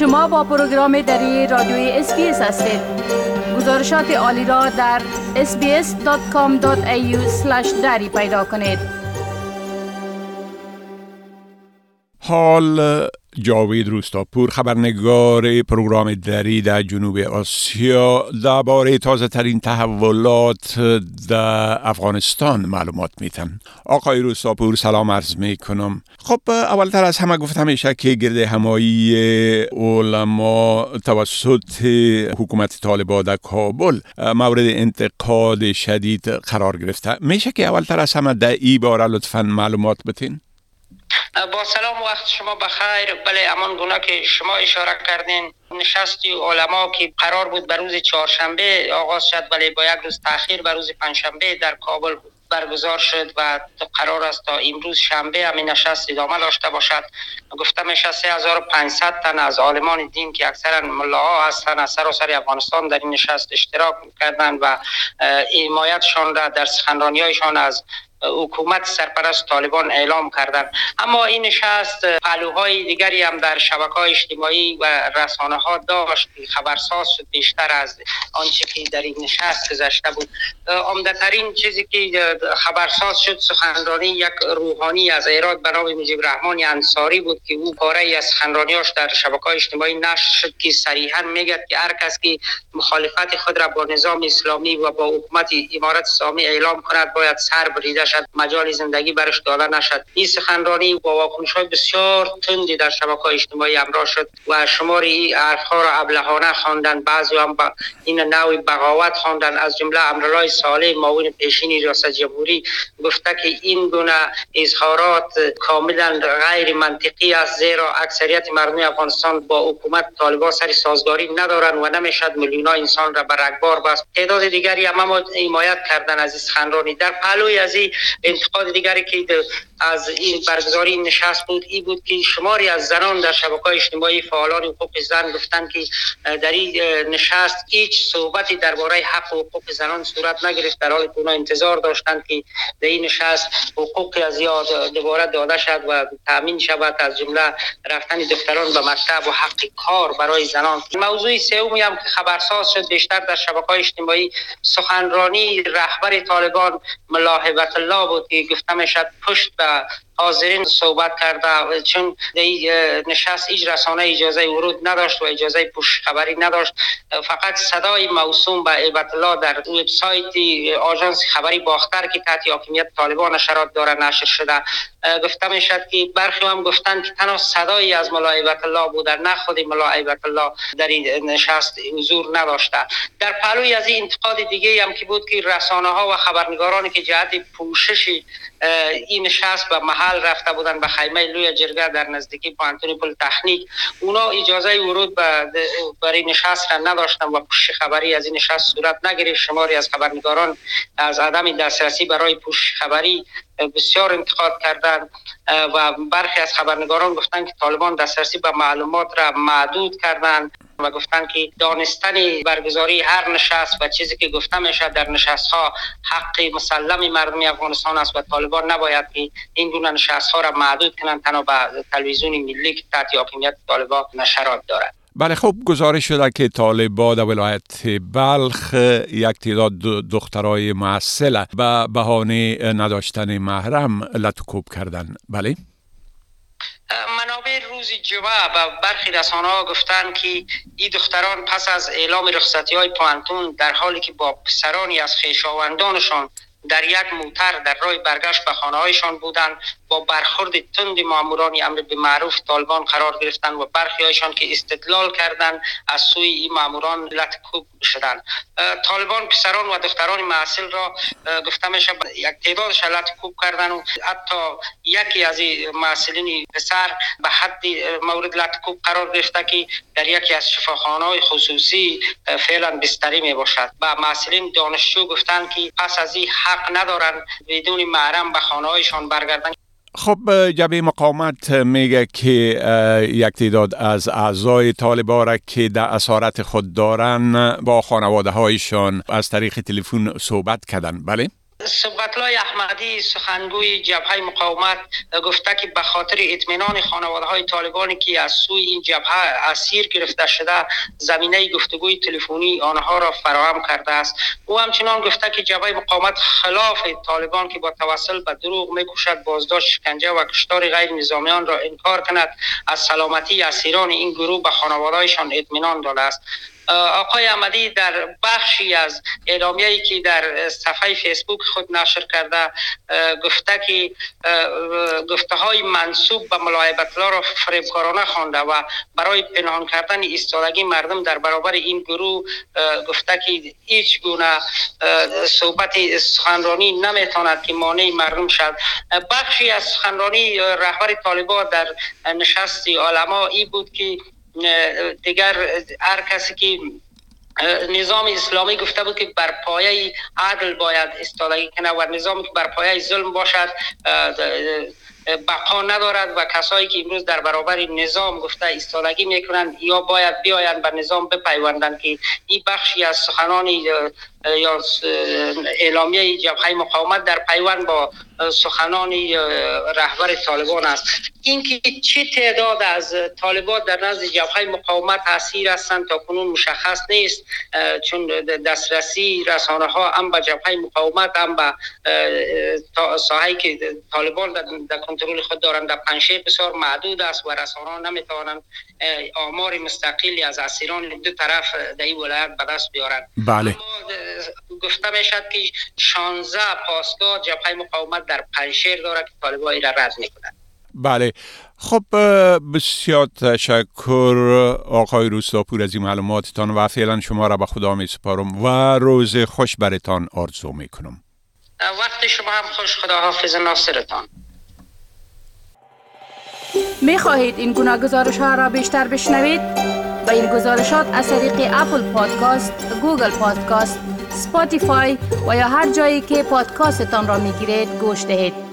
شما با پروگرام دری رادیوی اس‌بی‌اس هستید. گزارشات عالی را در sbs.com.au دری پیدا کنید. حال جاوید روستاپور خبرنگار پروگرام دری در جنوب آسیا درباره تازه ترین تحولات در افغانستان معلومات میتن آقای روستاپور سلام عرض می کنم خب اولتر از همه گفتم میشه که گرد همایی علما توسط حکومت طالبان در کابل مورد انتقاد شدید قرار گرفته. میشه که اولتر از همه در ای باره لطفا معلومات بتین با سلام وقت شما بخیر. بله امان گونه که شما اشاره کردین نشستی علما که قرار بود به روز چهارشنبه آغاز شد ولی با یک روز تاخیر به روز پنجشنبه در کابل برگزار شد و قرار است تا امروز شنبه همین نشست ادامه داشته باشد. گفته میشه 3500 تن از عالمان دین که اکثرا ملاها هستند از سراسر افغانستان در این نشست اشتراک کردند و حمایتشان را در سخنرانیهایشان از حکومت سرپرست طالبان اعلام کردند. اما این نشست پلوهای دیگری هم در شبکه های اجتماعی و رسانه ها داشت خبرساز شد بیشتر از آنچه که در این نشست گذشته بود. عمده ترین چیزی که خبرساز شد سخنرانی یک روحانی از ایراد به نام مجیب رحمان انصاری بود که او پاره از سخنرانیاش در شبکه های اجتماعی نشر شد که صریحا میگه که هر کس که مخالفت خود را با نظام اسلامی و با حکومت امارت اسلامی اعلام کند باید سر بریده نشد مجال زندگی برش داده نشد. این سخنرانی با واکنش های بسیار تندی در شبکه اجتماعی امرا شد و شمار این حرف ها را ابلهانه خواندن. بعضی هم با این نوع بغاوت خواندن. از جمله امرالله صالح معاون پیشین ریاست جمهوری گفته که این گونه اظهارات کاملا غیر منطقی است زیرا اکثریت مردم افغانستان با حکومت طالبان سری سازگاری ندارند و نمی‌شد میلیون انسان را بر اکبار بست. تعداد دیگری هم حمایت کردن از سخنرانی. در پهلوی از این انتقاد دیگری که از این برگزاری نشست بود این بود که شماری از زنان در شبکه اجتماعی فعالان حقوق زن گفتند که در این نشست هیچ صحبتی درباره حق و حقوق زنان صورت نگرفت. در حالی که انتظار داشتند که در این نشست حقوق از یاد دوباره داده شد و تامین شود از جمله رفتن دختران به مکتب و حق کار برای زنان. موضوع سومی هم که خبرساز شد بیشتر در شبکه اجتماعی سخنرانی رهبر طالبان ملاحبت الله بود که گفته می‌شد پشت به حاضرین صحبت کرده چون نشست ایج رسانه اجازه ورود نداشت و اجازه پوش خبری نداشت. فقط صدای موسوم به الله در وبسایت آژانس خبری باختر که تحت حاکمیت طالبان نشرات داره نشر شده. گفته می شد که برخی هم گفتند که تنها صدایی از ملا عبت الله بود نه خود ملا عبت الله در این نشست حضور نداشته. در پلوی از این انتقاد دیگه هم که بود که رسانه ها و خبرنگارانی که جهت پوشش این نشست به محل رفته بودن به خیمه لوی جرگه در نزدیکی پانتونی پل تخنیک اونا اجازه ورود برای نشست را نداشتن و پوش خبری از این نشست صورت نگرفت. شماری از خبرنگاران از عدم دسترسی برای پوش خبری بسیار انتقاد کردند و برخی از خبرنگاران گفتند که طالبان دسترسی به معلومات را محدود کردند و گفتند که دانستن برگزاری هر نشست و چیزی که گفته میشه در نشست ها حق مسلم مردم افغانستان است و طالبان نباید که این گونه نشست ها را محدود کنند تنها به تلویزیون ملی که تحت حاکمیت طالبان نشرات دارد. بله خب گزارش شده که طالبا در ولایت بلخ یک تعداد دخترای معسل به بهانه نداشتن محرم لطکوب کردن. بله. منابع روز جمعه و برخی رسانه ها گفتن که این دختران پس از اعلام رخصتی های پانتون در حالی که با پسرانی از خیشاوندانشان در یک موتر در راه برگشت به خانه هایشان بودند با برخورد تند ماموران امر به معروف طالبان قرار گرفتن و برخی هایشان که استدلال کردند از سوی این ماموران لطکوب شدند طالبان پسران و دختران معسل را گفته میشه یک تعدادش لطکوب کردن و حتی یکی از معسلین پسر به حد مورد لطکوب قرار گرفته که در یکی از شفاخانه های خصوصی فعلا بستری می باشد و معسلین دانشجو گفتند که پس از این حق ندارند بدون محرم به خانه هایشان برگردن. خب جبه مقامت میگه که یک تعداد از اعضای طالبا را که در اسارت خود دارن با خانواده هایشان از طریق تلفن صحبت کردن بله؟ سبقتلای احمدی سخنگوی جبهه مقاومت گفته که به خاطر اطمینان خانواده های طالبانی که از سوی این جبهه اسیر گرفته شده زمینه گفتگوی تلفنی آنها را فراهم کرده است. او همچنان گفته که جبهه مقاومت خلاف طالبان که با توسل به دروغ میکوشد بازداشت شکنجه و کشتار غیر نظامیان را انکار کند. از سلامتی اسیران این گروه به خانوادهایشان اطمینان داده است. آقای احمدی در بخشی از اعلامیه‌ای که در صفحه فیسبوک خود نشر کرده گفته که گفته های منصوب به ملاعبت را فریبکارانه خوانده و برای پنهان کردن ایستادگی مردم در برابر این گروه گفته که هیچ گونه صحبت سخنرانی نمی‌تواند که مانع مردم شد بخشی از سخنرانی رهبر طالبان در نشست علما ای بود که دیگر هر کسی که نظام اسلامی گفته بود که بر پایه عدل باید استادگی کنه و نظامی که بر پایه ظلم باشد بقا ندارد و کسایی که امروز در برابر نظام گفته ایستادگی می‌کنند یا باید بیایند به نظام بپیوندند که این بخشی از سخنان یا اعلامیه جبهه مقاومت در پیوند با سخنان رهبر طالبان است. اینکه چه تعداد از طالبان در نزد جبهه مقاومت اسیر هستند تا کنون مشخص نیست چون دسترسی رسانه ها هم به جبهه مقاومت هم به ساحه که طالبان در کنترل خود دارند در پنشه بسیار معدود است و رسانه ها نمی‌توانند آمار مستقلی از اسیران دو طرف در این ولایت به دست بیارند. بله. گفته می‌شد که 16 پاسگاه جبهه مقاومت در پنشیر دارد که طالبان را رد می‌کنند. بله. خب بسیار تشکر آقای روستاپور از این معلوماتتان و فعلا شما را به خدا می سپارم و روز خوش برتان آرزو می کنم وقت شما هم خوش. خدا حافظ ناصرتان. می خواهید این گناه گزارش ها را بیشتر بشنوید؟ با این گزارشات از طریق اپل پادکاست، گوگل پادکاست، سپاتیفای و یا هر جایی که پادکاستتان را می گیرید گوش دهید.